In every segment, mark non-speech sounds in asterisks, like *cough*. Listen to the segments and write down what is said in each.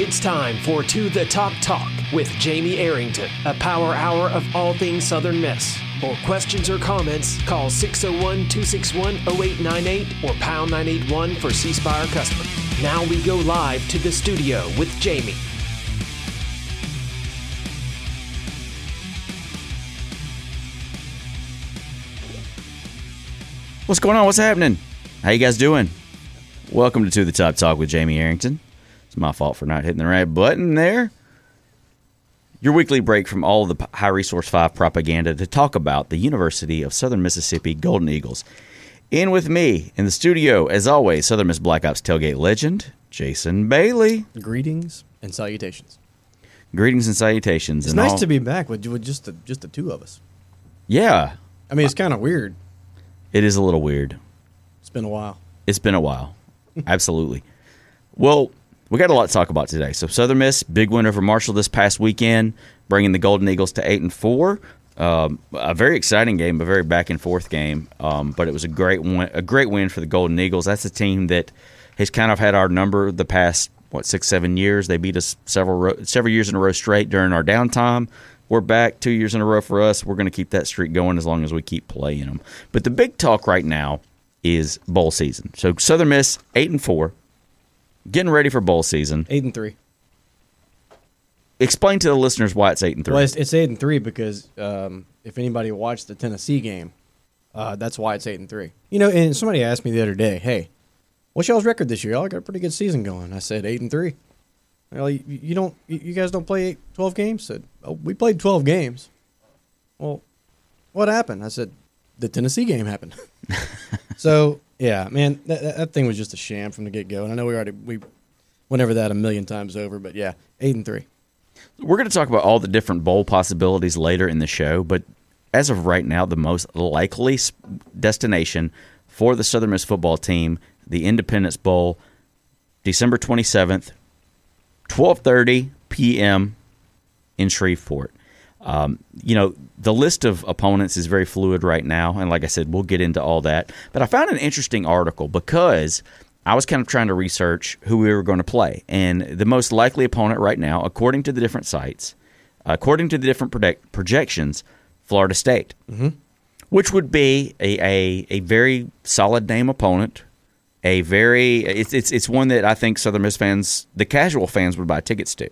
It's time for To the Top Talk with Jamie Arrington, a power hour of all things Southern Miss. For questions or comments, call 601 261 0898 or pound 981 for C Spire customer. Now we go live to the studio with Jamie. What's going on? What's happening? How you guys doing? Welcome to To the Top Talk with Jamie Arrington. It's my fault for not hitting the right button there. Your weekly break from all the High Resource 5 propaganda to talk about the University of Southern Mississippi Golden Eagles. In with me in the studio, as always, Southern Miss Black Ops tailgate legend, Jason Bailey. Greetings and salutations. Greetings and salutations. It's and nice all- to be back with, with just the just the two of us. Yeah, I mean, it's kind of weird. it is a little weird. It's been a while. It's been a while. *laughs* Absolutely. Well, we got a lot to talk about today. So Southern Miss, big win over Marshall this past weekend, bringing the Golden Eagles to eight and four. Um, a very exciting game, a very back and forth game. Um, but it was a great win, a great win for the Golden Eagles. That's a team that has kind of had our number the past what six seven years. They beat us several several years in a row straight during our downtime. We're back two years in a row for us. We're going to keep that streak going as long as we keep playing them. But the big talk right now is bowl season. So Southern Miss eight and four, getting ready for bowl season. Eight and three. Explain to the listeners why it's eight and three. Well, it's, it's eight and three because um, if anybody watched the Tennessee game, uh, that's why it's eight and three. You know, and somebody asked me the other day, "Hey, what's y'all's record this year? Y'all got a pretty good season going." I said eight and three. Well, you, you don't, you guys don't play eight, 12 games? I said, oh, we played twelve games. Well, what happened? I said, the Tennessee game happened. *laughs* so yeah, man, that, that, thing was just a sham from the get go. And I know we already we went over that a million times over, but yeah, eight and three. We're going to talk about all the different bowl possibilities later in the show, but as of right now, the most likely destination for the Southern Miss football team, the Independence Bowl, December 27th, 12:30 p.m. in Shreveport. Um, you know, the list of opponents is very fluid right now, and like I said, we'll get into all that. But I found an interesting article because I was kind of trying to research who we were going to play, and the most likely opponent right now, according to the different sites, according to the different project- projections, Florida State, mm-hmm. which would be a, a a very solid name opponent. A very it's it's it's one that I think Southern Miss fans, the casual fans, would buy tickets to.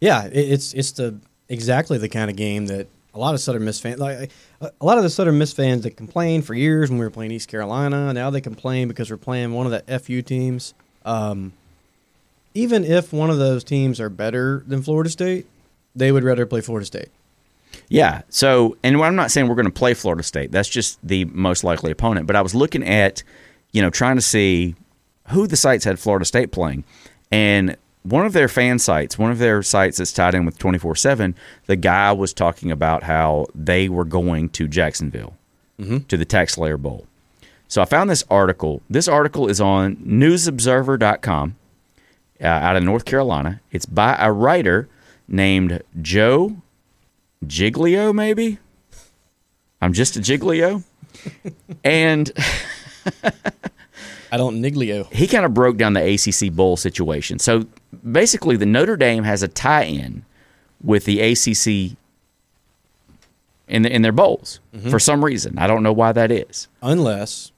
Yeah, it's it's the exactly the kind of game that a lot of Southern Miss fans like a lot of the Southern Miss fans that complained for years when we were playing East Carolina. Now they complain because we're playing one of the FU teams. Um, even if one of those teams are better than Florida State, they would rather play Florida State. Yeah. So, and I'm not saying we're going to play Florida State. That's just the most likely opponent. But I was looking at, you know, trying to see who the sites had Florida State playing, and one of their fan sites, one of their sites that's tied in with 24 seven, the guy was talking about how they were going to Jacksonville to the Tax Slayer Bowl. So I found this article. This article is on newsobserver.com uh, out of North Carolina. It's by a writer named Joe Giglio, maybe. I'm just a Giglio. *laughs* and *laughs* I don't niglio. he kind of broke down the ACC bowl situation. So basically, the Notre Dame has a tie in with the ACC in, the, in their bowls for some reason. I don't know why that is. unless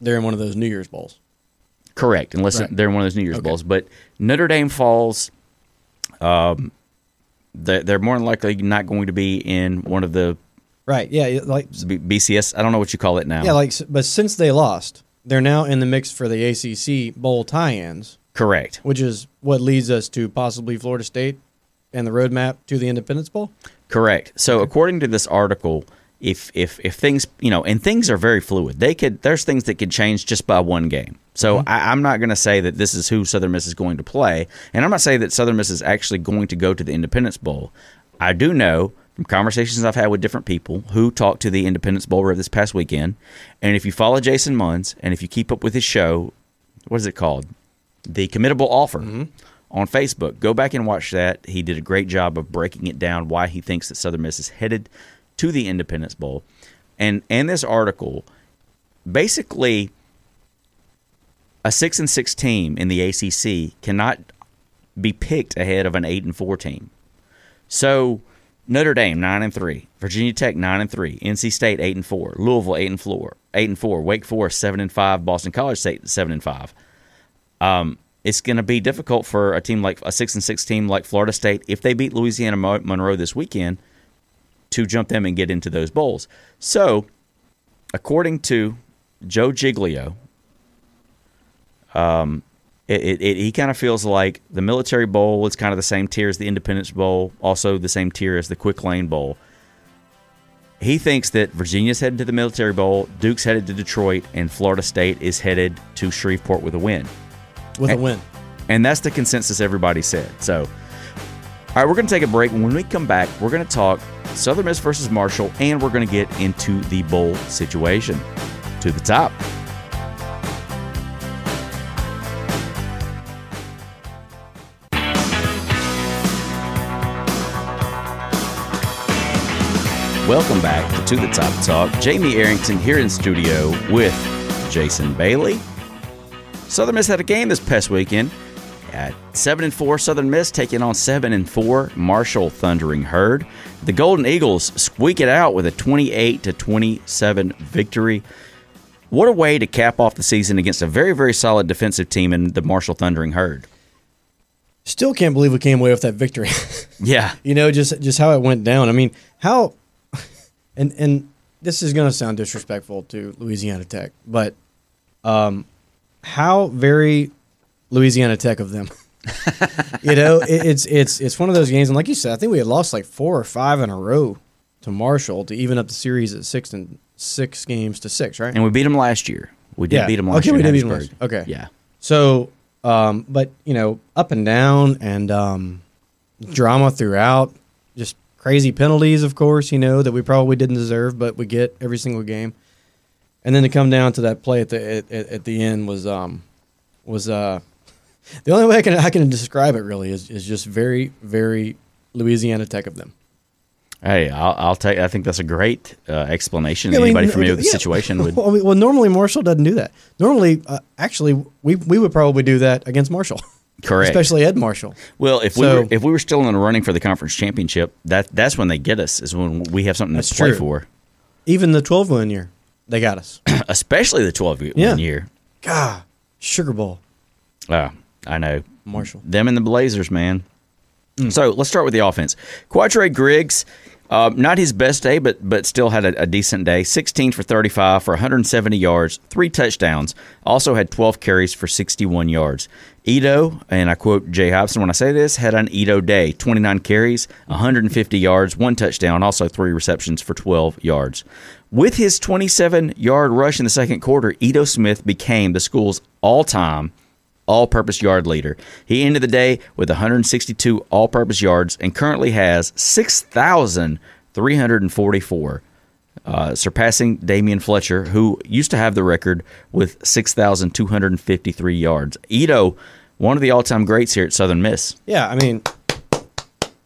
they're in one of those New Year's bowls. Correct, unless Right. they're in one of those New Year's Okay. bowls. But Notre Dame falls. Um, they're, they're more than likely not going to be in one of the Right. Yeah. yeah, Like BCS. I don't know what you call it now. yeah. Like but since they lost, they're now in the mix for the ACC bowl tie-ins. Correct. which is what leads us to possibly Florida State and the roadmap to the Independence Bowl. Correct. So according to this article, if if if things you know, and things are very fluid, they could there's things that could change just by one game. So mm-hmm. I, I'm not going to say that this is who Southern Miss is going to play, and I'm not saying that Southern Miss is actually going to go to the Independence Bowl. I do know from conversations I've had with different people who talked to the Independence Bowl this past weekend, and if you follow Jason Munz and if you keep up with his show, what is it called? The Committable Offer mm-hmm. on Facebook. Go back and watch that. He did a great job of breaking it down why he thinks that Southern Miss is headed to the Independence Bowl. And and this article basically a 6 and 6 team in the ACC cannot be picked ahead of an eight and four team. So Notre Dame nine and three, Virginia Tech nine and three, NC State eight and four, Louisville eight and four, eight and four, Wake Forest seven and five, Boston College State seven and five. Um, it's going to be difficult for a team like a six and six team like Florida State if they beat Louisiana Monroe this weekend to jump them and get into those bowls. So, according to Joe Giglio, um, it, it, it, he kind of feels like the Military Bowl is kind of the same tier as the Independence Bowl, also the same tier as the Quick Lane Bowl. He thinks that Virginia's headed to the Military Bowl, Duke's headed to Detroit, and Florida State is headed to Shreveport with a win. With and, a win. And that's the consensus everybody said. So, all right, we're going to take a break. And when we come back, we're going to talk Southern Miss versus Marshall, and we're going to get into the bowl situation. To the top. Welcome back to To the Top Talk. Jamie Arrington here in studio with Jason Bailey. Southern Miss had a game this past weekend. At seven and four, Southern Miss taking on seven and four Marshall Thundering Herd. The Golden Eagles squeak it out with a twenty-eight to twenty-seven victory. What a way to cap off the season against a very, very solid defensive team in the Marshall Thundering Herd. Still can't believe we came away with that victory. *laughs* yeah, you know, just just how it went down. I mean, how and and this is going to sound disrespectful to Louisiana Tech, but um, how very Louisiana Tech of them. *laughs* you know, it, it's it's it's one of those games, and like you said, I think we had lost like four or five in a row to Marshall to even up the series at six and six games to six, right? And we beat them last year. We did yeah. beat them last okay, year. we did beat them last. Okay, yeah. So, um, but you know, up and down and um, drama throughout. Crazy penalties, of course, you know, that we probably didn't deserve, but we get every single game. And then to come down to that play at the at, at the end was um was uh the only way I can I can describe it really is, is just very very Louisiana Tech of them. Hey, I'll, I'll take. I think that's a great uh, explanation. Yeah, Anybody I mean, familiar with the yeah. situation would. *laughs* Well, well, normally Marshall doesn't do that. Normally, uh, actually, we we would probably do that against Marshall. *laughs* Correct. Especially Ed Marshall. Well, if so, we were, if we were still in the running for the conference championship, that that's when they get us. Is when we have something to play true. for. Even the twelve win year, they got us. *clears throat* Especially the twelve yeah. win year. God, Sugar Bowl. Oh, I know. Marshall. Them and the Blazers, man. Mm. So let's start with the offense. Kwadra Griggs uh, not his best day, but but still had a, a, decent day. 16 for 35 for 170 yards, three touchdowns. Also had 12 carries for 61 yards. Ito, and I quote Jay Hopson when I say this, had an Ito day. 29 carries, 150 yards, one touchdown, also three receptions for 12 yards. With his 27 yard rush in the second quarter, Ito Smith became the school's all time all purpose yard leader. He ended the day with 162 all purpose yards and currently has 6,344, uh, surpassing Damion Fletcher, who used to have the record with 6,253 yards. Ito, one of the all time greats here at Southern Miss. Yeah, I mean,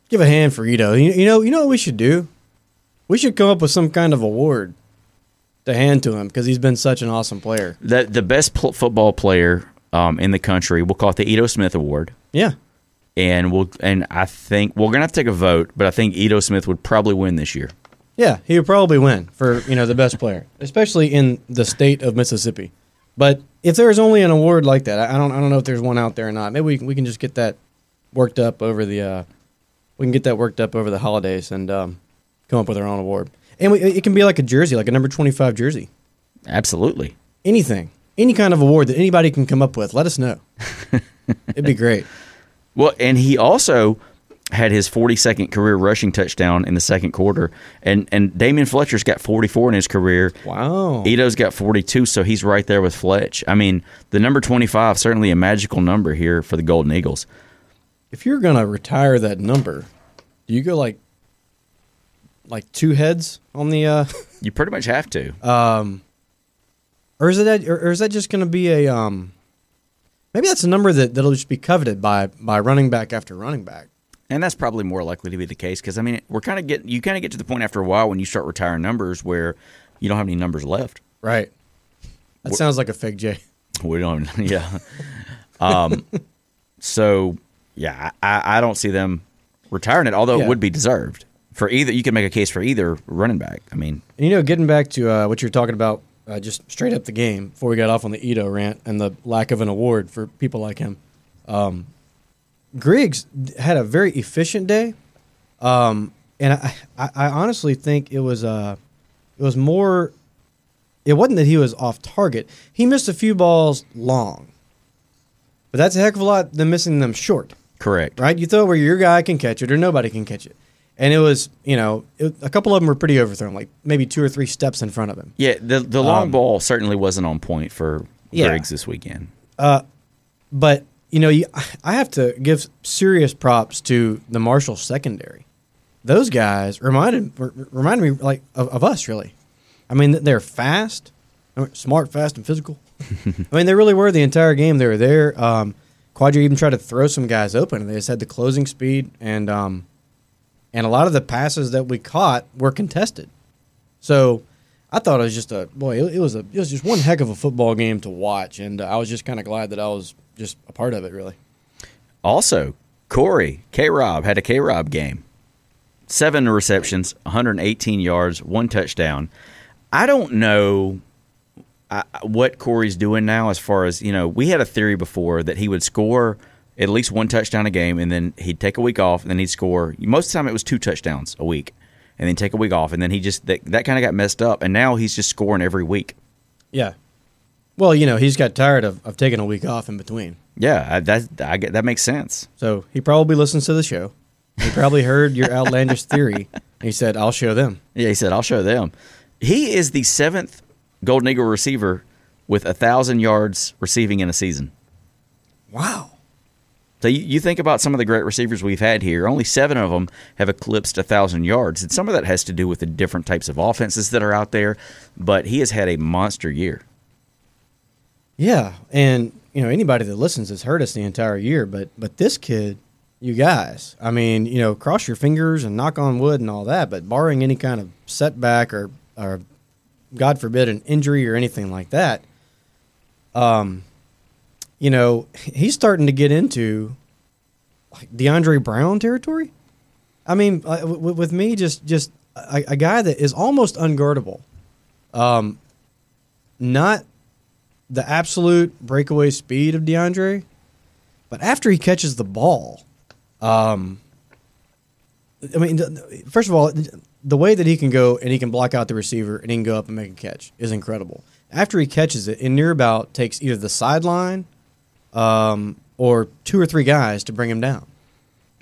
give a hand for Ito. You, you know, you know what we should do? We should come up with some kind of award to hand to him because he's been such an awesome player. The the best pl- football player um, in the country. We'll call it the Ito Smith Award. Yeah. And we'll and I think we're gonna have to take a vote, but I think Ito Smith would probably win this year. Yeah, he would probably win for you know the best player, especially in the state of Mississippi. But if there's only an award like that, I don't I don't know if there's one out there or not. Maybe we we can just get that worked up over the uh, we can get that worked up over the holidays and um, come up with our own award. And we, it can be like a jersey, like a number twenty five jersey. Absolutely. Anything any kind of award that anybody can come up with, let us know. *laughs* It'd be great. Well, and he also had his 42nd career rushing touchdown in the second quarter, and and Damion Fletcher's got 44 in his career. Wow. Ito's got 42, so he's right there with Fletch. I mean, the number 25 certainly a magical number here for the Golden Eagles. If you're gonna retire that number, do you go like like two heads on the? uh You pretty much have to. *laughs* Um, or is it or, is that just going to be a um maybe that's a number that that'll just be coveted by by running back after running back. And that's probably more likely to be the case because I mean we're kind of getting you kind of get to the point after a while when you start retiring numbers where you don't have any numbers left. Right. That we're, sounds like a fake J. *laughs* We don't. *laughs* Yeah. um. So yeah, I, I don't see them retiring it. Although Yeah. it would be deserved for either. You could make a case for either running back. I mean, And you know, getting back to uh, what you were talking about, uh, just straight up the game before we got off on the Ito rant and the lack of an award for people like him. Um, Griggs had a very efficient day, um, and I, I, I honestly think it was uh, it was more. It wasn't that he was off target. He missed a few balls long, but that's a heck of a lot than missing them short correct. right? You throw where your guy can catch it or nobody can catch it. And it was, you know, it, a couple of them were pretty overthrown, like maybe two or three steps in front of him. Yeah, the the long Um, ball certainly wasn't on point for Yeah. Griggs this weekend. But you know, you, I have to give serious props to the Marshall secondary. Those guys reminded reminded me like of, of us, really. I mean, they're fast, smart, fast, and physical. *laughs* I mean, they really were the entire game. They were there. Um, Kwadra even tried to throw some guys open, and they just had the closing speed, and um, and a lot of the passes that we caught were contested. So I thought it was just a boy. It, it was a it was just one heck of a football game to watch, and uh, I was just kind of glad that I was just a part of it. Really, Also, Korey K Rob had a K Rob game. Seven receptions, 118 yards, one touchdown. I don't know uh, what Korey's doing now as far as, you know, we had a theory before that he would score at least one touchdown a game and then he'd take a week off and then he'd score. Most of the time it was two touchdowns a week and then take a week off and then he just, that, that kind of got messed up and now he's just scoring every week. yeah. Well, you know, he's got tired of, of taking a week off in between, Yeah, I, that, I, get- that makes sense. so he probably listens to the show. He probably heard your outlandish theory. He said, "I'll show them." Yeah, he said, I'll show them. He is the seventh Golden Eagle receiver with a thousand yards receiving in a season. Wow. So you, you think about some of the great receivers we've had here. Only seven of them have eclipsed a thousand yards, and some of that has to do with the different types of offenses that are out there. But he has had a monster year. Yeah, and you know anybody that listens has heard us the entire year, but but this kid, you guys, I mean, you know, cross your fingers and knock on wood and all that, but barring any kind of setback or or God forbid an injury or anything like that, um, you know, he's starting to get into like DeAndre Brown territory. I mean, uh, with me, just just a, guy that is almost unguardable. Um, not the absolute breakaway speed of DeAndre, but after he catches the ball, um, I mean, first of all, the way that he can go and he can block out the receiver and he can go up and make a catch is incredible. After he catches it, it near about takes either the sideline um, or two or three guys to bring him down.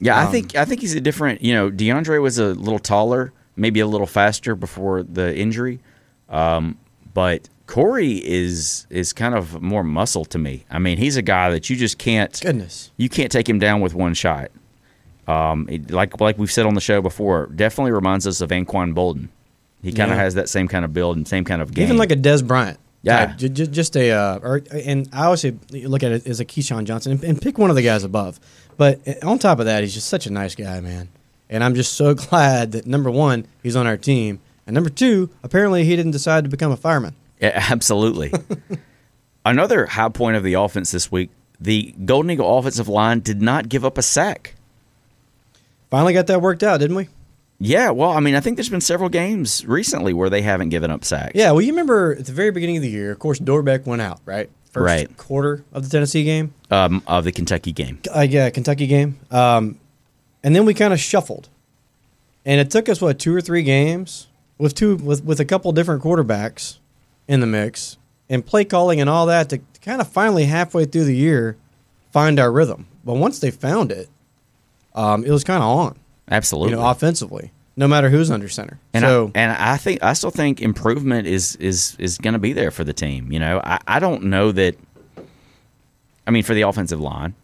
Yeah, I Um, think I think he's a different. You know, DeAndre was a little taller, maybe a little faster before the injury, um, but Korey is is kind of more muscle to me. I mean, he's a guy that you just can't Goodness. you can't take him down with one shot. Um, it- like like we've said on the show before, definitely reminds us of Anquan Boldin. He kind of Yeah. has that same kind of build and same kind of game. Even like a Dez Bryant. Yeah. type. Ju- ju- just a, uh, or, and I always look at it as a Keyshawn Johnson and, and pick one of the guys above. But uh, on top of that, he's just such a nice guy, man. And I'm just so *laughs* glad that number one, he's on our team. And number two, apparently he didn't decide to become a fireman. Yeah, *laughs* absolutely. Another high point of the offense this week: the Golden Eagle offensive line did not give up a sack. Finally got that worked out, didn't we? Yeah, well, I mean, I think there's been several games recently where they haven't given up sacks. Yeah, well, you remember at the very beginning of the year, of course, Dorbeck went out, right? First Right. quarter of the Tennessee game. um, of the Kentucky game. uh, yeah, Kentucky game. Um, and then we kind of shuffled, and it took us what two or three games with two with with a couple different quarterbacks in the mix and play calling and all that to kind of finally halfway through the year find our rhythm. But once they found it, um, it was kind of on, Absolutely. you know, offensively, no matter who's under center. and so I, and I think I still think improvement is is is going to be there for the team. You know, I, I don't know that. I mean, for the offensive line,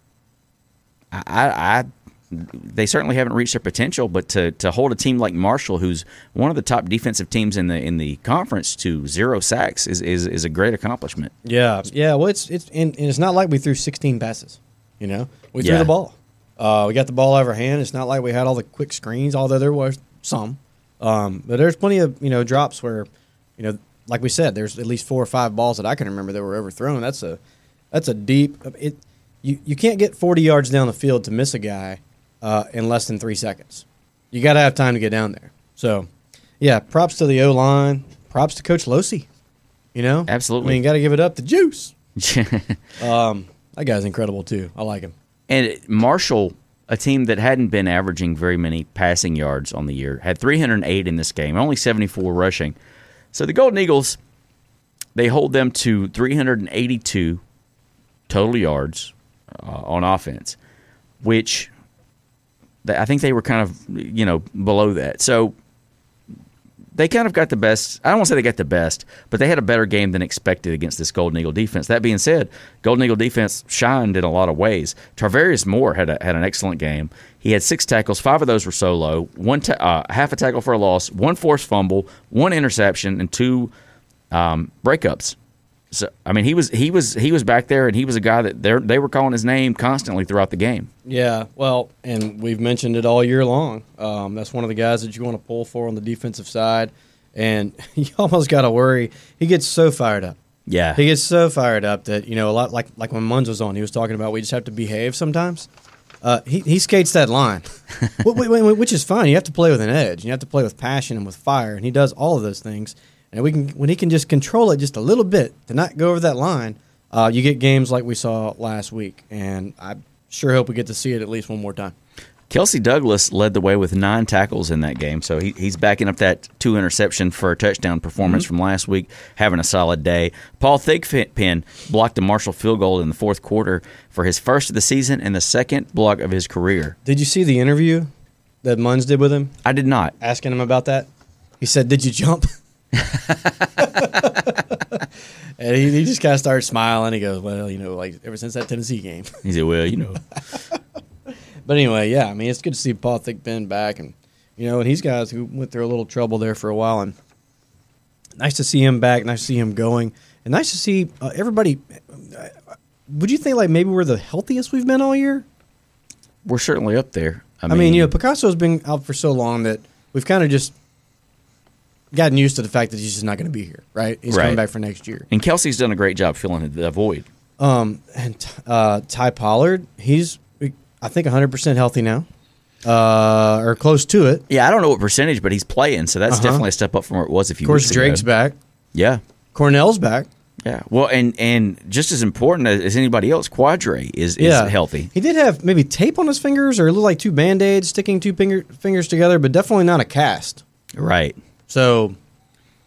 I, I, they certainly haven't reached their potential. But to, to hold a team like Marshall, who's one of the top defensive teams in the in the conference, to zero sacks is is, is a great accomplishment. Yeah, yeah. Well, it's it's and, and it's not like we threw 16 passes. You know, we threw Yeah. the ball. Uh, we got the ball out of our hand. It's not like we had all the quick screens, although there was some. Um, but there's plenty of you know drops where, you know, like we said, there's at least four or five balls that I can remember that were overthrown. That's a that's a deep. It you, you can't get 40 yards down the field to miss a guy uh, in less than three seconds. You got to have time to get down there. So, yeah, props to the O line. Props to Coach Losi. You know, Absolutely. I mean, got to give it up to Juice. *laughs* Um, that guy's incredible too. I like him. And Marshall, a team that hadn't been averaging very many passing yards on the year, had 308 in this game, only 74 rushing. So the Golden Eagles, they hold them to 382 total yards uh, on offense, which I think they were kind of, you know, below that. So they kind of got the best. I don't want to say they got the best, but they had a better game than expected against this Golden Eagle defense. That being said, Golden Eagle defense shined in a lot of ways. Tarvarius Moore had a, had an excellent game. He had six tackles. Five of those were solo. One ta- uh, half a tackle for a loss. One forced fumble. One interception and two um, breakups. So I mean, he was he was he was back there, and he was a guy that they they were calling his name constantly throughout the game. Yeah, well, and we've mentioned it all year long. Um, that's one of the guys that you want to pull for on the defensive side, and *laughs* you almost got to worry. He gets so fired up. Yeah, He gets so fired up that you know a lot like like when Munz was on, he was talking about we just have to behave sometimes. Uh, he he skates that line, *laughs* Wh- wh- wh- which is fine. You have to play with an edge. You have to play with passion and with fire, and he does all of those things. And we can when he can just control it just a little bit to not go over that line, uh, you get games like we saw last week. And I sure hope we get to see it at least one more time. Kelsey Douglas led the way with nine tackles in that game, so he, he's backing up that two interception for a touchdown performance from last week, having a solid day. Paul Thigpen blocked a Marshall field goal in the fourth quarter for his first of the season and the second block of his career. Did you see the interview that Munz did with him, I did not. asking him about that? He said, "Did you jump?" *laughs* *laughs* and he, he just kind of started smiling. He goes, "Well, you know, like ever since that Tennessee game." He said, "Well, you know, *laughs* but anyway, yeah, I mean, it's good to see Paul Thigpen back, and you know, and he's guys who went through a little trouble there for a while, and nice to see him back. Nice to see him going, and nice to see uh, everybody. uh, Would you think like maybe we're the healthiest we've been all year? we're certainly up there." I I mean, mean, you know, Picasso's been out for so long that we've kind of just gotten used to the fact that he's just not going to be here, right? He's Right. coming back for next year. and Kelsey's done a great job filling the void. Um, and uh, Ty Pollard, he's I think 100 percent healthy now, uh, or close to it. Yeah, I don't know what percentage, but he's playing, so that's Uh-huh. definitely a step up from where it was a few Of course, Drake's ago. back. Yeah, Cornell's back. yeah. Well, and and just as important as, as anybody else, Kwadra is, is yeah, healthy. He did have maybe tape on his fingers, or it looked like two band aids sticking two finger, fingers together, but definitely not a cast. Right. So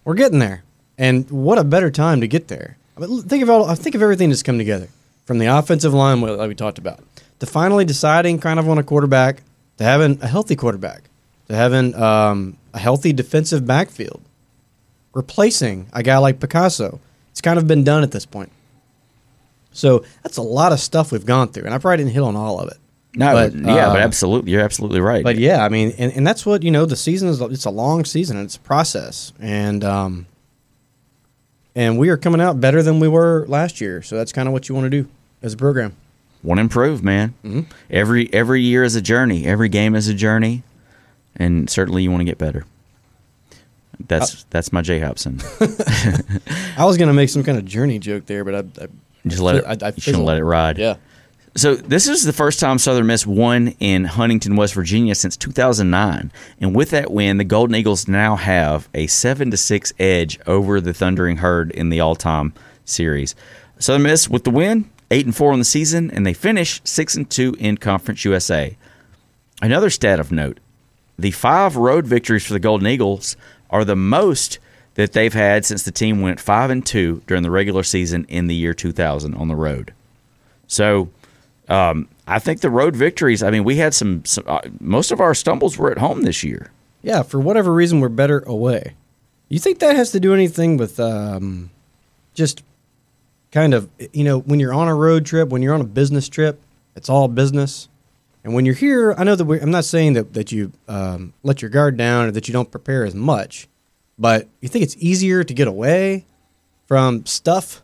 we're getting there, and what a better time to get there. I mean, think of all. Think of everything that's come together from the offensive line, like we talked about, to finally deciding kind of on a quarterback, to having a healthy quarterback, to having um, a healthy defensive backfield, replacing a guy like Picasso. It's kind of been done at this point. So that's a lot of stuff we've gone through, and I probably didn't hit on all of it. No, But, yeah, but uh, absolutely, you're absolutely right. But yeah, I mean, and, and that's what you know. The season is it's a long season. and It's a process, and um, and we are coming out better than we were last year. So that's kind of what you want to do as a program. want to improve, man. Mm-hmm. Every every year is a journey. Every game is a journey, and certainly you want to get better. That's that's my J Hopson. *laughs* *laughs* I was gonna make some kind of journey joke there, but I, I Just let it. I, I shouldn't let it ride. Yeah, So this is the first time Southern Miss won in Huntington, West Virginia since 2009, and with that win, the Golden Eagles now have a seven to six edge over the Thundering Herd in the all-time series. Southern Miss with the win, eight and four on the season, and they finish six and two in Conference USA. Another stat of note: the five road victories for the Golden Eagles are the most that they've had since the team went five and two during the regular season in the year 2000 on the road. So um, I think the road victories. I mean, we had some. some uh, most of our stumbles were at home this year. yeah. For whatever reason, we're better away. You think that has to do anything with um, just kind of you know when you're on a road trip, when you're on a business trip, it's all business. And when you're here, I know that I'm not saying that that you um, let your guard down or that you don't prepare as much, but you think it's easier to get away from stuff.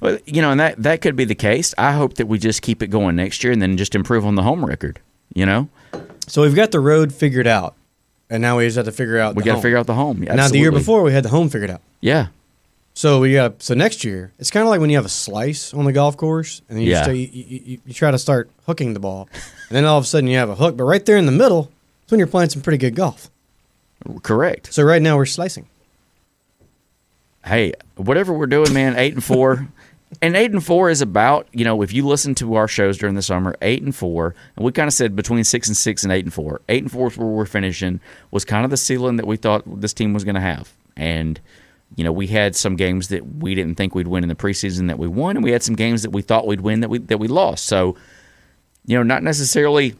Well, you know, and that that could be the case. I hope that we just keep it going next year and then just improve on the home record. You know, So we've got the road figured out, and now we just have to figure out. we got to figure out the home. Now the year before we had the home figured out. yeah, So we got so next year it's kind of like when you have a slice on the golf course and then you, Yeah. start, you, you, you try to start hooking the ball, and then all of a sudden you have a hook, but right there in the middle, it's when you're playing some pretty good golf. Correct. So right now we're slicing. Hey, whatever we're doing, man, eight and four. *laughs* and eight and four is about, you know, if you listen to our shows during the summer, eight and four, and we kind of said between six and six and eight and four. Eight and four is where we're finishing, was kind of the ceiling that we thought this team was going to have. And, you know, we had some games that we didn't think we'd win in the preseason that we won, and we had some games that we thought we'd win that we that we lost. So, you know, not necessarily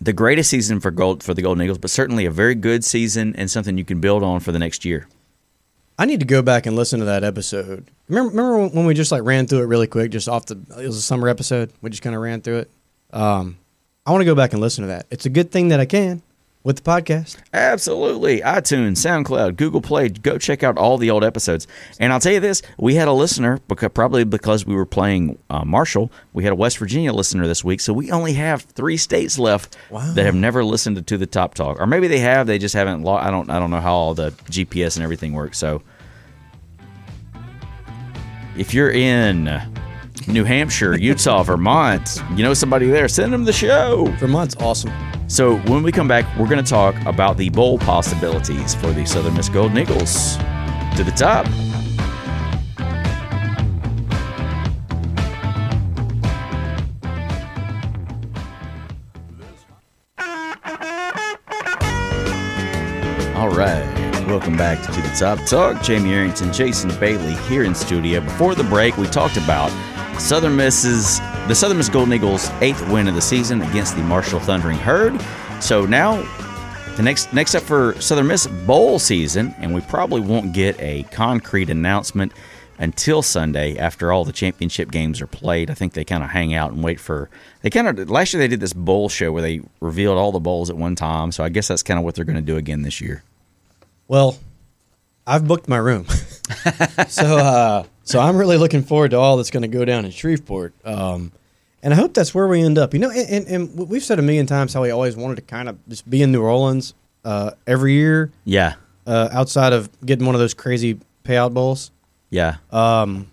the greatest season for gold for the Golden Eagles, but certainly a very good season and something you can build on for the next year. I need to go back and listen to that episode. Remember, remember when- we just like ran through it really quick, just off the. It was a summer episode. We just kind of ran through it. Um, I want to go back and listen to that. It's a good thing that I can with the podcast. Absolutely. iTunes, SoundCloud, Google Play. Go check out all the old episodes. And I'll tell you this: we had a listener, because, probably because we were playing uh, Marshall. We had a West Virginia listener this week, so we only have three states left Wow. that have never listened to, the Top Talk, or maybe they have. They just haven't. Lo- I don't. I don't know how all the GPS and everything works. So, if you're in New Hampshire, Utah, *laughs* Vermont, you know somebody there, send them the show. Vermont's awesome. So when we come back, we're going to talk about the bowl possibilities for the Southern Miss Golden Eagles. To the top. All right. Welcome back to, the Top Talk. Jamie Arrington, Jason Bailey here in studio. Before the break, we talked about Southern Miss's the Southern Miss Golden Eagles' eighth win of the season against the Marshall Thundering Herd. So now the next next up for Southern Miss bowl season, and we probably won't get a concrete announcement until Sunday after all the championship games are played. I think they kind of hang out and wait for. They kind of last year they did this bowl show where they revealed all the bowls at one time. So I guess that's kind of what they're going to do again this year. Well, I've booked my room, *laughs* so uh, so I'm really looking forward to all that's going to go down in Shreveport, um, and I hope that's where we end up. You know, and, and, and we've said a million times how we always wanted to kind of just be in New Orleans uh, every year, Yeah, uh, outside of getting one of those crazy payout bowls. yeah, Um,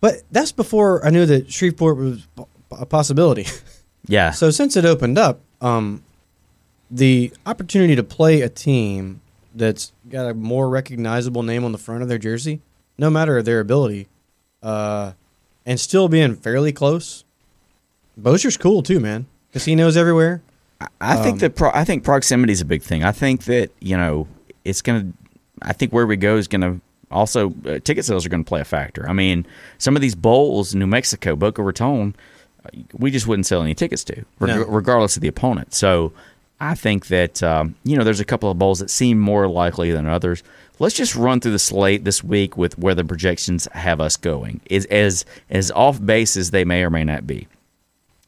but that's before I knew that Shreveport was a possibility. *laughs* yeah. So since it opened up, um, the opportunity to play a team that's got a more recognizable name on the front of their jersey, no matter their ability, uh, and still being fairly close. Bossier's cool too, man. Casinos everywhere. I think Um, that pro- I think proximity is a big thing. I think that you know it's gonna. I think where we go is gonna also uh, ticket sales are gonna play a factor. I mean, some of these bowls, New Mexico, Boca Raton, uh, we just wouldn't sell any tickets to, reg- No. regardless of the opponent. So I think that um, you know there's a couple of bowls that seem more likely than others. Let's just run through the slate this week with where the projections have us going. Is as as off base as they may or may not be.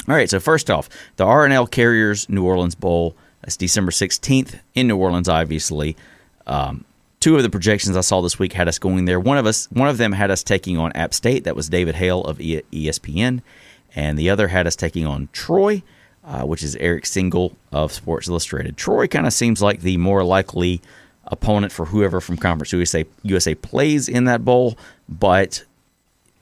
All right, so first off, the RNL Carriers New Orleans Bowl. That's December 16th in New Orleans, obviously. Um, two of the projections I saw this week had us going there. One of us, one of them had us taking on App State. That was David Hale of ESPN, and the other had us taking on Troy, uh, which is Eric Single of Sports Illustrated. Troy kind of seems like the more likely opponent for whoever from Conference USA USA plays in that bowl, but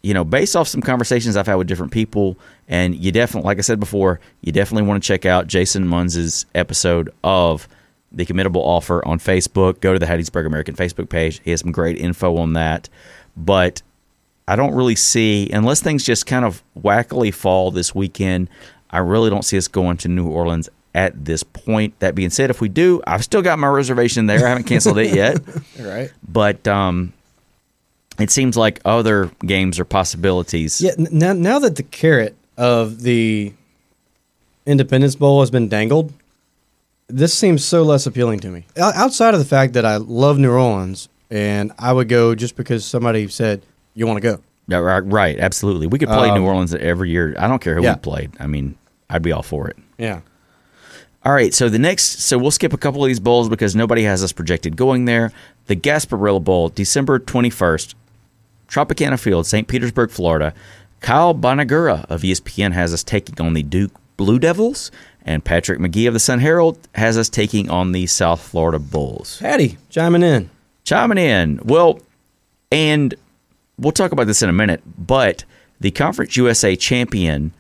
you know, based off some conversations I've had with different people, and you definitely, like I said before, you definitely want to check out Jason Munz's episode of the committable offer on Facebook. Go to the Hattiesburg American Facebook page. He has some great info on that. But I don't really see, unless things just kind of wackily fall this weekend, I really don't see us going to New Orleans at this point. That being said, if we do, I've still got my reservation there. I haven't canceled it yet. *laughs* Right. But um, it seems like other games are possibilities. Yeah. Now, now that the carrot of the Independence Bowl has been dangled, this seems so less appealing to me. O- Outside of the fact that I love New Orleans and I would go just because somebody said you want to go. Yeah, right, right, absolutely. We could play Um, New Orleans every year. I don't care who yeah. we played. I mean, I'd be all for it. Yeah. All right, so the next, so we'll skip a couple of these bowls because nobody has us projected going there. The Gasparilla Bowl, December 21st, Tropicana Field, St. Petersburg, Florida. Kyle Bonagura of ESPN has us taking on the Duke Blue Devils, and Patrick Magee of the Sun Herald has us taking on the South Florida Bulls. Patty chiming in. Chiming in. Well, And we'll talk about this in a minute, but the Conference USA champion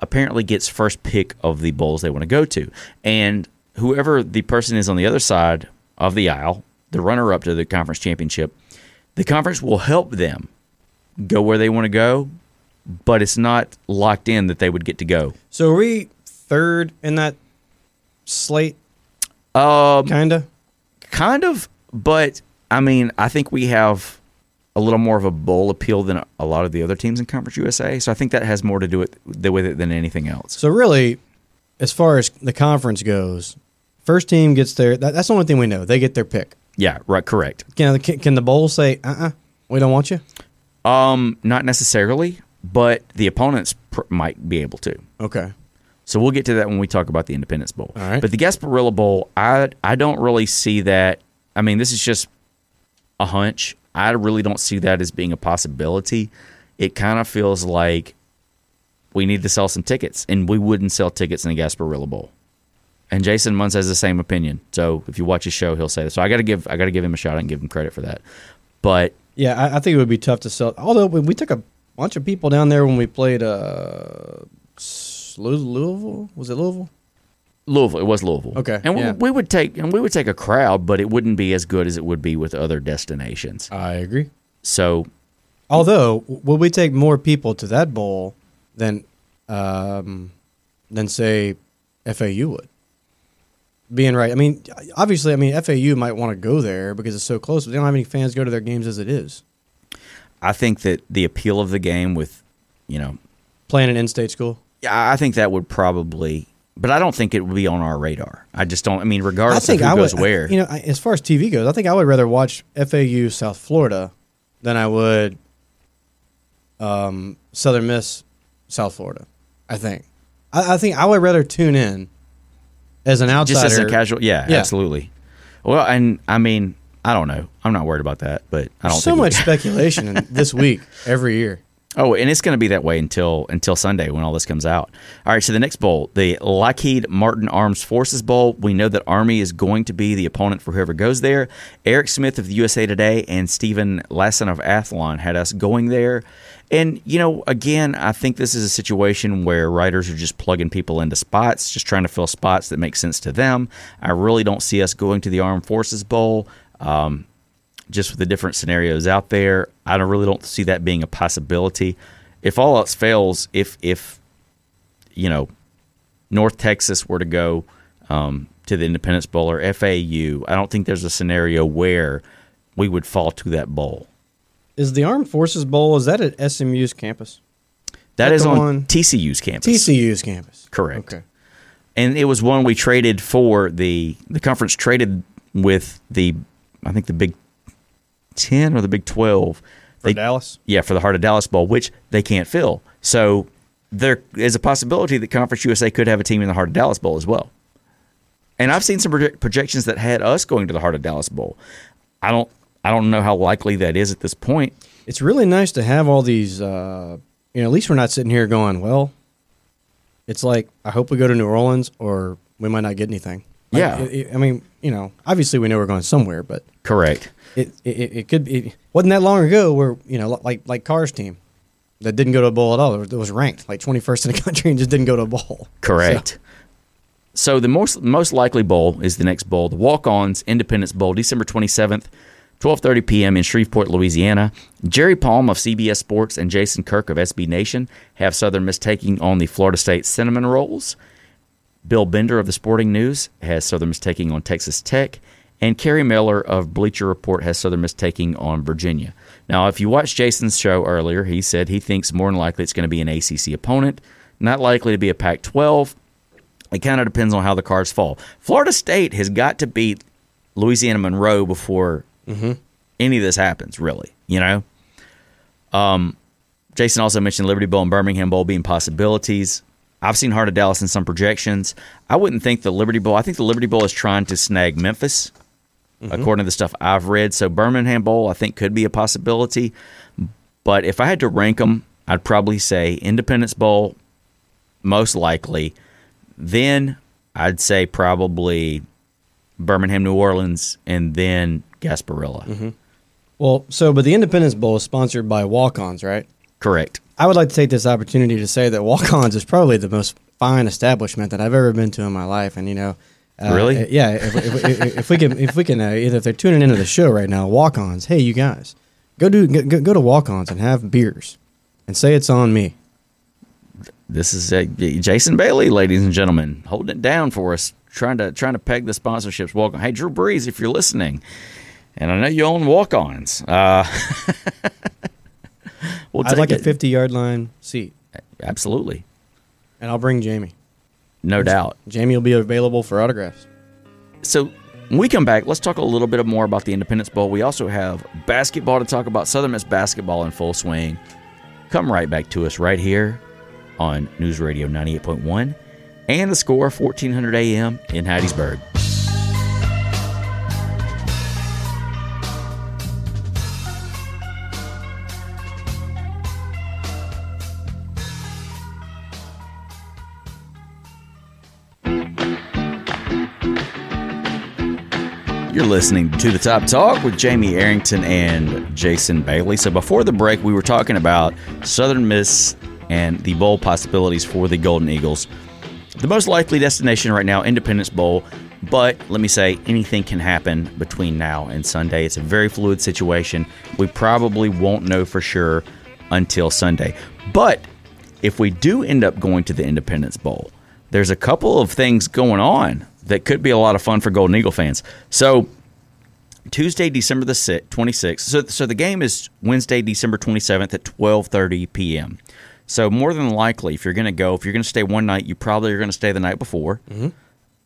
apparently gets first pick of the bowls they want to go to. And whoever the person is on the other side of the aisle, the runner up to the conference championship, the conference will help them go where they want to go, but it's not locked in that they would get to go. So are we third in that slate? Um, Kind of. kind of, but I mean, I think we have a little more of a bowl appeal than a lot of the other teams in Conference USA. So I think that has more to do with, with it than anything else. So really, as far as the conference goes, first team gets their. That, that's the only thing we know. They get their pick. Yeah, right, correct. Can, can, can the bowl say, uh, uh we don't want you? Um, not necessarily, but the opponents pr- might be able to. Okay. So we'll get to that when we talk about the Independence Bowl. All right. But the Gasparilla Bowl, I I don't really see that. I mean, this is just a hunch. I really don't see that as being a possibility. It kind of feels like we need to sell some tickets, and we wouldn't sell tickets in the Gasparilla Bowl. And Jason Munz has the same opinion. So if you watch his show, he'll say this. So I got to give I got to give him a shot and give him credit for that. But Yeah, I, I think it would be tough to sell. Although we, we took a bunch of people down there when we played uh, Louisville. Was it Louisville? Louisville, it was Louisville. Okay, and we, yeah. we would take and we would take a crowd, but it wouldn't be as good as it would be with other destinations. I agree. So Although, will we take more people to that bowl than, um, than say, FAU would? Being right, I mean, obviously, I mean, FAU might want to go there because it's so close, but they don't have any fans go to their games as it is. I think that the appeal of the game with, you know, Playing an in-state school. yeah, I think that would probably, but I don't think it would be on our radar. I just don't. I mean, regardless of who I goes would, where, You know, I- as far as TV goes, I think I would rather watch FAU South Florida than I would um, Southern Miss South Florida. I think. I, I think I would rather tune in as an outsider. just as a casual, yeah, Yeah. absolutely. Well, and I mean, I don't know. I'm not worried about that, but I don't so think much *laughs* speculation in this week every year. Oh, and it's going to be that way until until Sunday when all this comes out. All right, so the next bowl, the Lockheed Martin Arms Forces Bowl. We know that Army is going to be the opponent for whoever goes there. Eric Smith of the USA Today and Stephen Lassan of Athlon had us going there. And you know, again, I think this is a situation where writers are just plugging people into spots, just trying to fill spots that make sense to them. I really don't see us going to the Armed Forces Bowl. Um, just with the different scenarios out there, I don't really don't see that being a possibility. If all else fails, if if you know North Texas were to go um, to the Independence Bowl or FAU, I don't think there's a scenario where we would fall to that bowl. Is the Armed Forces Bowl is that at SMU's campus? That is on one- TCU's campus. TCU's campus. Correct. Okay. and it was one we traded for the the conference traded with the I think the Big Ten or the Big Twelve. For They- Dallas. Yeah, for the Heart of Dallas Bowl, which they can't fill. So there is a possibility that Conference USA could have a team in the Heart of Dallas Bowl as well. And I've seen some proje- projections that had us going to the Heart of Dallas Bowl. I don't I don't know how likely that is at this point. It's really nice to have all these. Uh, you know, at least we're not sitting here going, "Well, it's like I hope we go to New Orleans, or we might not get anything." Like, Yeah. it- it- I mean, you know, obviously we know we're going somewhere, but Correct. It it, it could be. It wasn't that long ago where you know, like like Carr's team that didn't go to a bowl at all. It was, ranked like 21st in the *laughs* country and just didn't go to a bowl. Correct. So, the most most likely bowl is the next bowl, the Walk-Ons Independence Bowl, December 27th, 12:30 p.m. in Shreveport, Louisiana. Jerry Palm of CBS Sports and Jason Kirk of SB Nation have Southern Miss taking on the Florida State Cinnamon Rolls. Bill Bender of the Sporting News has Southern Miss taking on Texas Tech, and Kerry Miller of Bleacher Report has Southern Miss taking on Virginia. Now, if you watched Jason's show earlier, he said he thinks more than likely it's going to be an ACC opponent, not likely to be a Pac 12. It kind of depends on how the cards fall. Florida State has got to beat Louisiana Monroe before any of this happens, really. You know? Um, Jason also mentioned Liberty Bowl and Birmingham Bowl being possibilities. I've seen Heart of Dallas in some projections. I wouldn't think the Liberty Bowl. I think the Liberty Bowl is trying to snag Memphis, Mm-hmm. according to the stuff I've read. So Birmingham Bowl, I think, could be a possibility. But if I had to rank them, I'd probably say Independence Bowl, most likely. Then I'd say probably Birmingham, New Orleans, and then Gasparilla. Mm-hmm. Well, so but the Independence Bowl is sponsored by Walk-Ons, right? Correct. I would like to take this opportunity to say that Walk-Ons is probably the most fine establishment that I've ever been to in my life, and you know, uh, Really? uh, yeah. If, if, if, if we can, if we can, uh, either if they're tuning into the show right now, Walk-Ons. Hey, you guys, go do go, go to Walk-Ons and have beers, and say it's on me. This is uh, Jason Bailey, ladies and gentlemen, holding it down for us, trying to trying to peg the sponsorships. Welcome, hey Drew Brees, if you're listening, and I know you own walk-ons. Uh, *laughs* we'll I'd like a 50 yard line seat, Absolutely, and I'll bring Jamie. No doubt. Jamie will be available for autographs. So when we come back, let's talk a little bit more about the Independence Bowl. We also have basketball to talk about. Southern Miss basketball in full swing. Come right back to us right here on News Radio 98.1 and the score 1400 AM in Hattiesburg. You're listening to the Top Talk with Jamie Arrington and Jason Bailey. So before the break, we were talking about Southern Miss and the bowl possibilities for the Golden Eagles. The most likely destination right now, Independence Bowl. But let me say, anything can happen between now and Sunday. It's a very fluid situation. We probably won't know for sure until Sunday. But if we do end up going to the Independence Bowl, there's a couple of things going on that could be a lot of fun for Golden Eagle fans. So Tuesday, December the si- 26th. So, so the game is Wednesday, December 27th at 12:30 p.m. So more than likely, if you're going to go, if you're going to stay one night, you probably are going to stay the night before,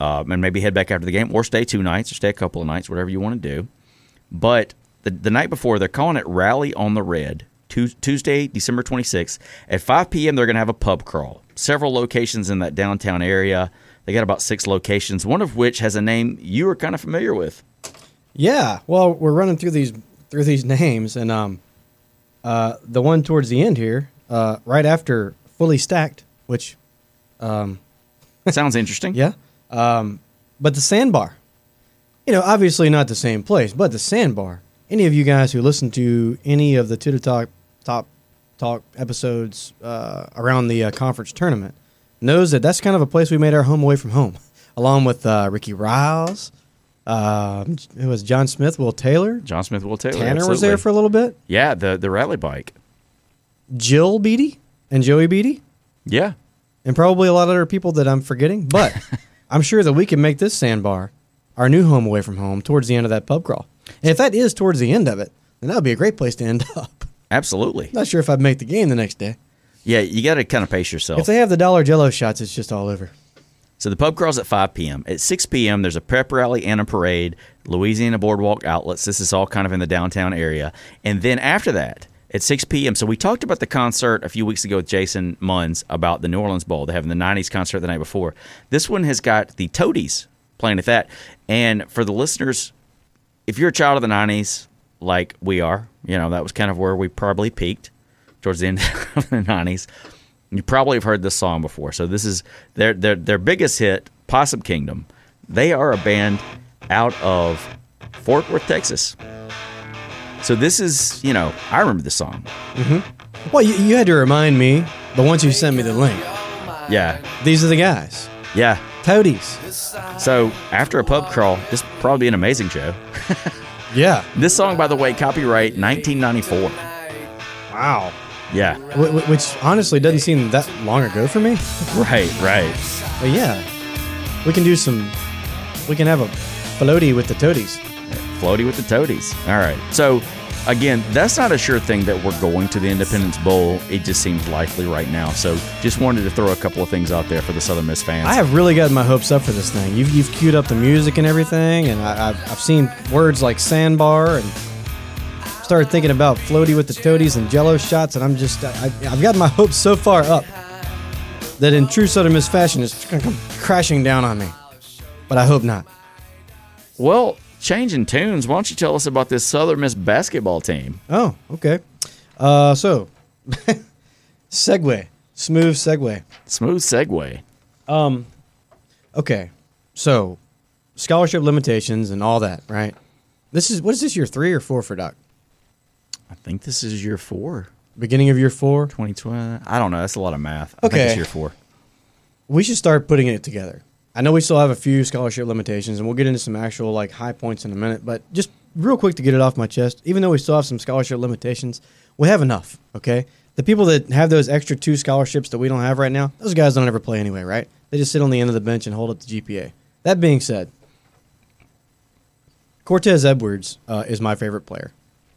um, and maybe head back after the game, or stay two nights, or stay a couple of nights, whatever you want to do. But the the night before, they're calling it Rally on the Red. Tuesday, December 26th at 5 p.m. They're going to have a pub crawl. Several locations in that downtown area. They got about six locations, one of which has a name you are kind of familiar with. Yeah, well, we're running through these through these *laughs* names, and um, uh, the one towards the end here, uh, right after fully stacked, which, um, *laughs* Sounds interesting. yeah, um, but the sandbar, you know, obviously not the same place, but the sandbar. Any of you guys who listen to any of the to the talk top talk episodes uh, around the uh, conference tournament knows that that's kind of a place we made our home away from home, *laughs* along with uh, Ricky Riles. Um, it was John Smith, Will Taylor, John Smith will Taylor. Tanner was there for a little bit. yeah the the rally bike. Jill Beatty and Joey Beatty, Yeah, and probably a lot of other people that I'm forgetting. But *laughs* I'm sure that we can make this sandbar our new home away from home towards the end of that pub crawl. And if that is towards the end of it, then that would be a great place to end *laughs* up. absolutely. Not sure if I'd make the game the next day. Yeah, you got to kind of pace yourself. If they have the dollar Jello shots, it's just all over. So the pub crawl's at 5 p.m. At 6 p.m., there's a prep rally and a parade, Louisiana Boardwalk outlets. This is all kind of in the downtown area. And then after that, at 6 p.m., so we talked about the concert a few weeks ago with Jason Munz about the New Orleans Bowl. They're having the 90s concert the night before. This one has got the Toadies playing at that. And for the listeners, if you're a child of the 90s, like we are, you know, that was kind of where we probably peaked towards the end *laughs* of the 90s. You probably have heard this song before. So this is their their their biggest hit, Possum Kingdom. They are a band out of Fort Worth, Texas. So this is, you know, I remember this song. Mm-hmm. Well, you, you had to remind me, but once you sent me the link, Yeah. these are the guys. Yeah. Toadies. So after a pub crawl, this probably be an amazing show. *laughs* Yeah. This song, by the way, copyright 1994. Wow. Yeah. Wh- wh- which honestly doesn't seem that long ago for me. *laughs* Right, right. But yeah, we can do some. We can have a floaty with the toadies. Floaty with the Toadies. All right. So, again, that's not a sure thing that we're going to the Independence Bowl. It just seems likely right now. So, just wanted to throw a couple of things out there for the Southern Miss fans. I have really gotten my hopes up for this thing. You've you've queued up the music and everything, and I, I've I've seen words like sandbar and started thinking about floaty with the toadies and Jello shots, and I'm just I, I've gotten my hopes so far up that in true Southern Miss fashion, it's gonna come crashing down on me. But I hope not. well, changing tunes, why don't you tell us about this Southern Miss basketball team? Oh, okay. Uh, so *laughs* segue, smooth segue. Smooth segue. Um, okay, so scholarship limitations and all that, right? This is what is this year three or four for Doc? I think this is year four. Beginning of year four. 2020. I don't know. That's a lot of math. I think Okay. it's year four. We should start putting it together. I know we still have a few scholarship limitations, and we'll get into some actual like high points in a minute. But just real quick to get it off my chest, even though we still have some scholarship limitations, we have enough. Okay, the people that have those extra two scholarships that we don't have right now, those guys don't ever play anyway, right? They just sit on the end of the bench and hold up the GPA. That being said, Cortez Edwards uh, is my favorite player.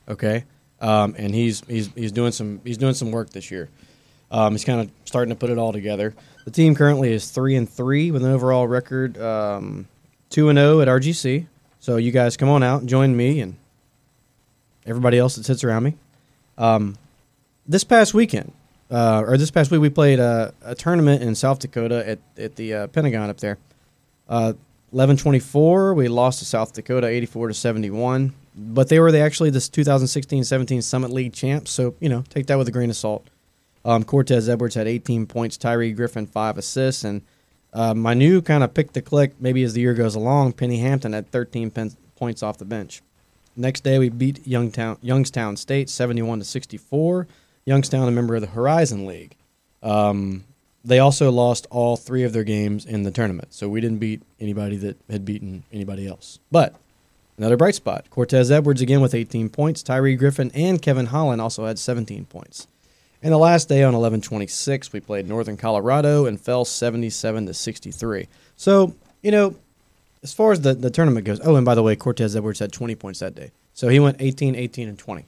Okay, um, and he's he's he's doing some he's doing some work this year. Um, he's kind of starting to put it all together. The team currently is three and three with an overall record um, two and zero at RGC. So you guys come on out and join me and everybody else that sits around me. Um, this past weekend, uh, or this past week, we played a, a tournament in South Dakota at at the uh, Pentagon up there. Uh, 11-24, we lost to South Dakota 84 to 71, but they were the, actually this 2016-17 Summit League champs. So you know, take that with a grain of salt. Um, Cortez Edwards had 18 points, Tyree Griffin five assists, and uh, my new kind of pick the click maybe as the year goes along. Penny Hampton had 13 pen- points off the bench. Next day we beat Youngtown Youngstown State 71 to 64. Youngstown, a member of the Horizon League. Um, they also lost all three of their games in the tournament, so we didn't beat anybody that had beaten anybody else. But another bright spot: Cortez Edwards again with 18 points. Tyree Griffin and Kevin Holland also had 17 points. And the last day on 11-26, we played Northern Colorado and fell 77 to 63. So you know, as far as the, the tournament goes, oh, and by the way, Cortez Edwards had 20 points that day. So he went 18, 18, and 20,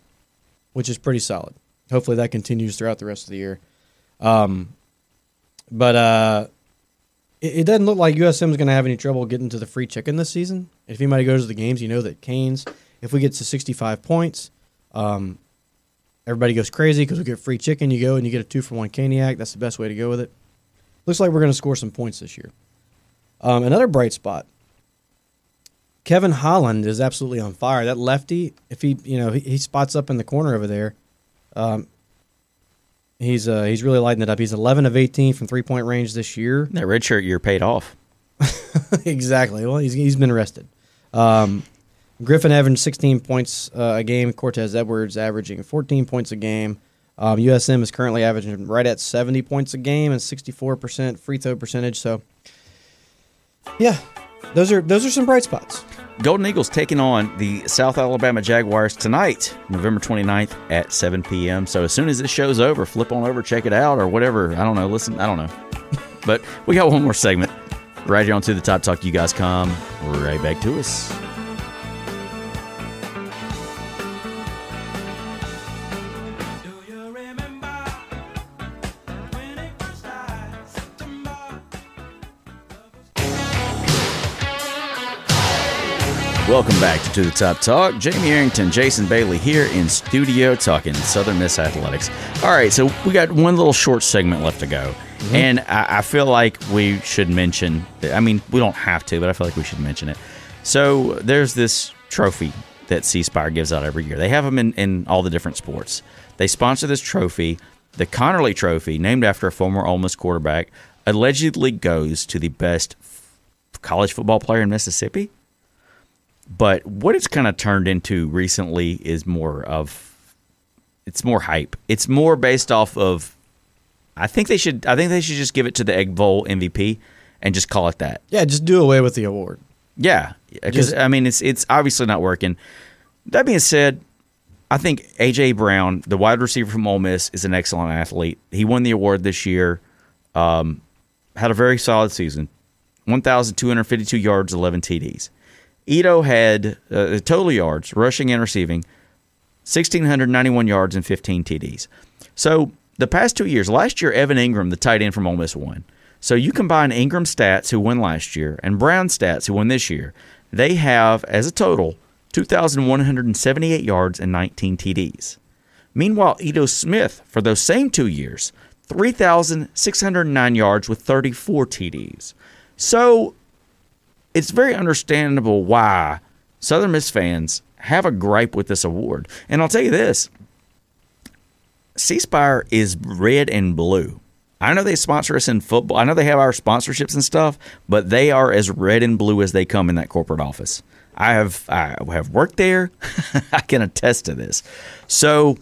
which is pretty solid. Hopefully that continues throughout the rest of the year. Um, but uh, it, doesn't look like USM is going to have any trouble getting to the free chicken this season. If anybody goes to the games, you know that Canes, if we get to 65 points, um, everybody goes crazy because we get free chicken. You go and you get a two for one caniac. That's the best way to go with it. Looks like we're going to score some points this year. Um, another bright spot. Kevin Holland is absolutely on fire. That lefty, if he you know he, he spots up in the corner over there, um, he's uh, he's really lighting it up. He's 11 of 18 from three point range this year. That red shirt year paid off. *laughs* exactly. Well, he's he's been arrested. Um, Griffin averaged 16 points uh, a game. Cortez Edwards averaging 14 points a game. Um, USM is currently averaging right at 70 points a game and 64% free throw percentage. So, yeah, those are those are some bright spots. Golden Eagles taking on the South Alabama Jaguars tonight, November 29th at 7 p.m. So as soon as this show's over, flip on over, check it out, or whatever. I don't know. Listen, I don't know. but we got one more segment right here on To the Top Talk. You guys come right back to us. Welcome back to To the Top Talk. Jamie Arrington, Jason Bailey here in studio talking Southern Miss Athletics. All right, so we got one little short segment left to go. Mm-hmm. And I, I feel like we should mention, I mean, we don't have to, but I feel like we should mention it. So there's this trophy that C Spire gives out every year. They have them in, in all the different sports. They sponsor this trophy. The Conerly Trophy, named after a former Ole Miss quarterback, allegedly goes to the best college football player in Mississippi. But what it's kind of turned into recently is more of it's more hype. It's more based off of I think they should I think they should just give it to the Egg Bowl MVP and just call it that. Yeah, just do away with the award. Yeah, because I mean it's it's obviously not working. That being said, I think AJ Brown, the wide receiver from Ole Miss, is an excellent athlete. He won the award this year. Um, had a very solid season, one thousand two hundred fifty-two yards, eleven TDs. Ito had uh, total yards, rushing and receiving, 1,691 yards and 15 TDs. So the past two years, last year, Evan Engram, the tight end from Ole Miss, won. So you combine Engram's stats, who won last year, and Brown's stats, who won this year, they have, as a total, 2,178 yards and 19 TDs. Meanwhile, Ito Smith, for those same two years, 3,609 yards with 34 TDs. So it's very understandable why Southern Miss fans have a gripe with this award. And I'll tell you this C Spire is red and blue. I know they sponsor us in football. I know they have our sponsorships and stuff, but they are as red and blue as they come in that corporate office. I have I have worked there. *laughs* I can attest to this. So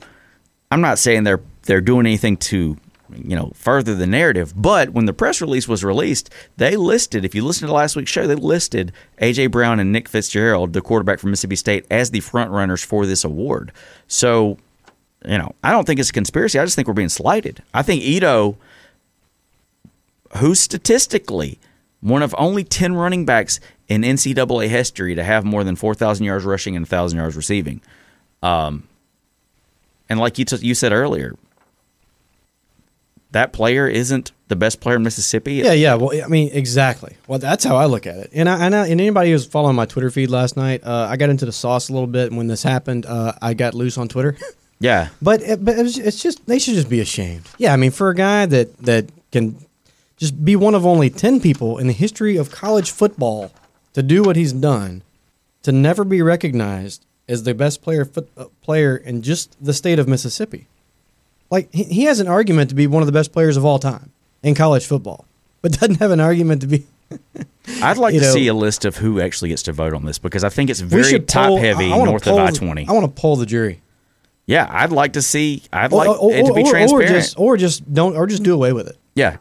I'm not saying they're they're doing anything to you know further the narrative, but when the press release was released, they listed. If you listen to last week's show, they listed AJ Brown and Nick Fitzgerald, the quarterback from Mississippi State, as the front runners for this award. So you know, I don't think it's a conspiracy. I just think we're being slighted. I think Ito, who's statistically one of only 10 running backs in NCAA history to have more than 4,000 yards rushing and 1,000 yards receiving. Um, and like you, t- you said earlier, that player isn't the best player in Mississippi. Yeah, yeah. Well, I mean, exactly. Well, that's how I look at it. And I, and, I, and anybody who's following my Twitter feed last night, uh, I got into the sauce a little bit. And when this happened, uh, I got loose on Twitter. *laughs* Yeah. But it, but it's, it's just they should just be ashamed. Yeah, I mean, for a guy that that can just be one of only ten people in the history of college football to do what he's done, to never be recognized as the best player foot, uh, player in just the state of Mississippi. Like he, has an argument to be one of the best players of all time in college football, but *laughs* doesn't have an argument to be. I'd like to know- see a list of who actually gets to vote on this because I think it's very top poll- heavy I- I wanna north poll of I 20. I want to poll the jury. Yeah, I'd like to see. I'd Or- like or, it to be or- or transparent. just or just don't or just do away with it. yeah,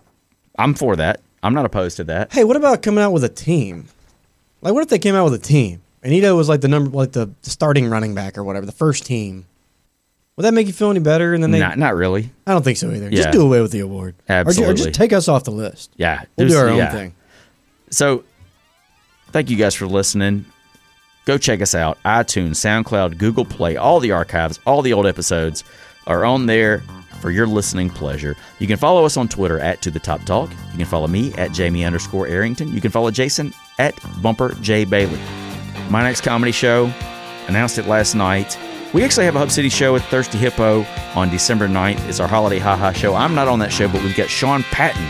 I'm for that. I'm not opposed to that. Hey, what about coming out with a team? Like, what if they came out with a team and Ito was like the number, like the starting running back or whatever, the first team? Would that make you feel any better? And then they, not, not really. I don't think so either. Yeah. Just do away with the award, Or or, just take us off the list. Yeah, We'll do our own yeah. thing. So, thank you guys for listening. Go check us out. iTunes, SoundCloud, Google Play, all the archives, all the old episodes are on there for your listening pleasure. You can follow us on Twitter at To The Top Talk. You can follow me at Jamie underscore Arrington. You can follow Jason at Bumper J Bailey. My next comedy show, announced it last night. We actually have a Hub City show with Thirsty Hippo on December 9th. It's our holiday haha show. I'm not on that show, but we've got Sean Patton,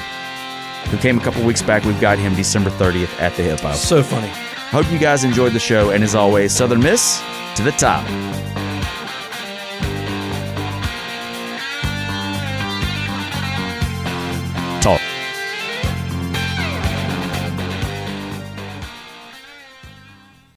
who came a couple weeks back. We've got him December 30th at the Hippo. So funny. Hope you guys enjoyed the show, and as always, Southern Miss to the top.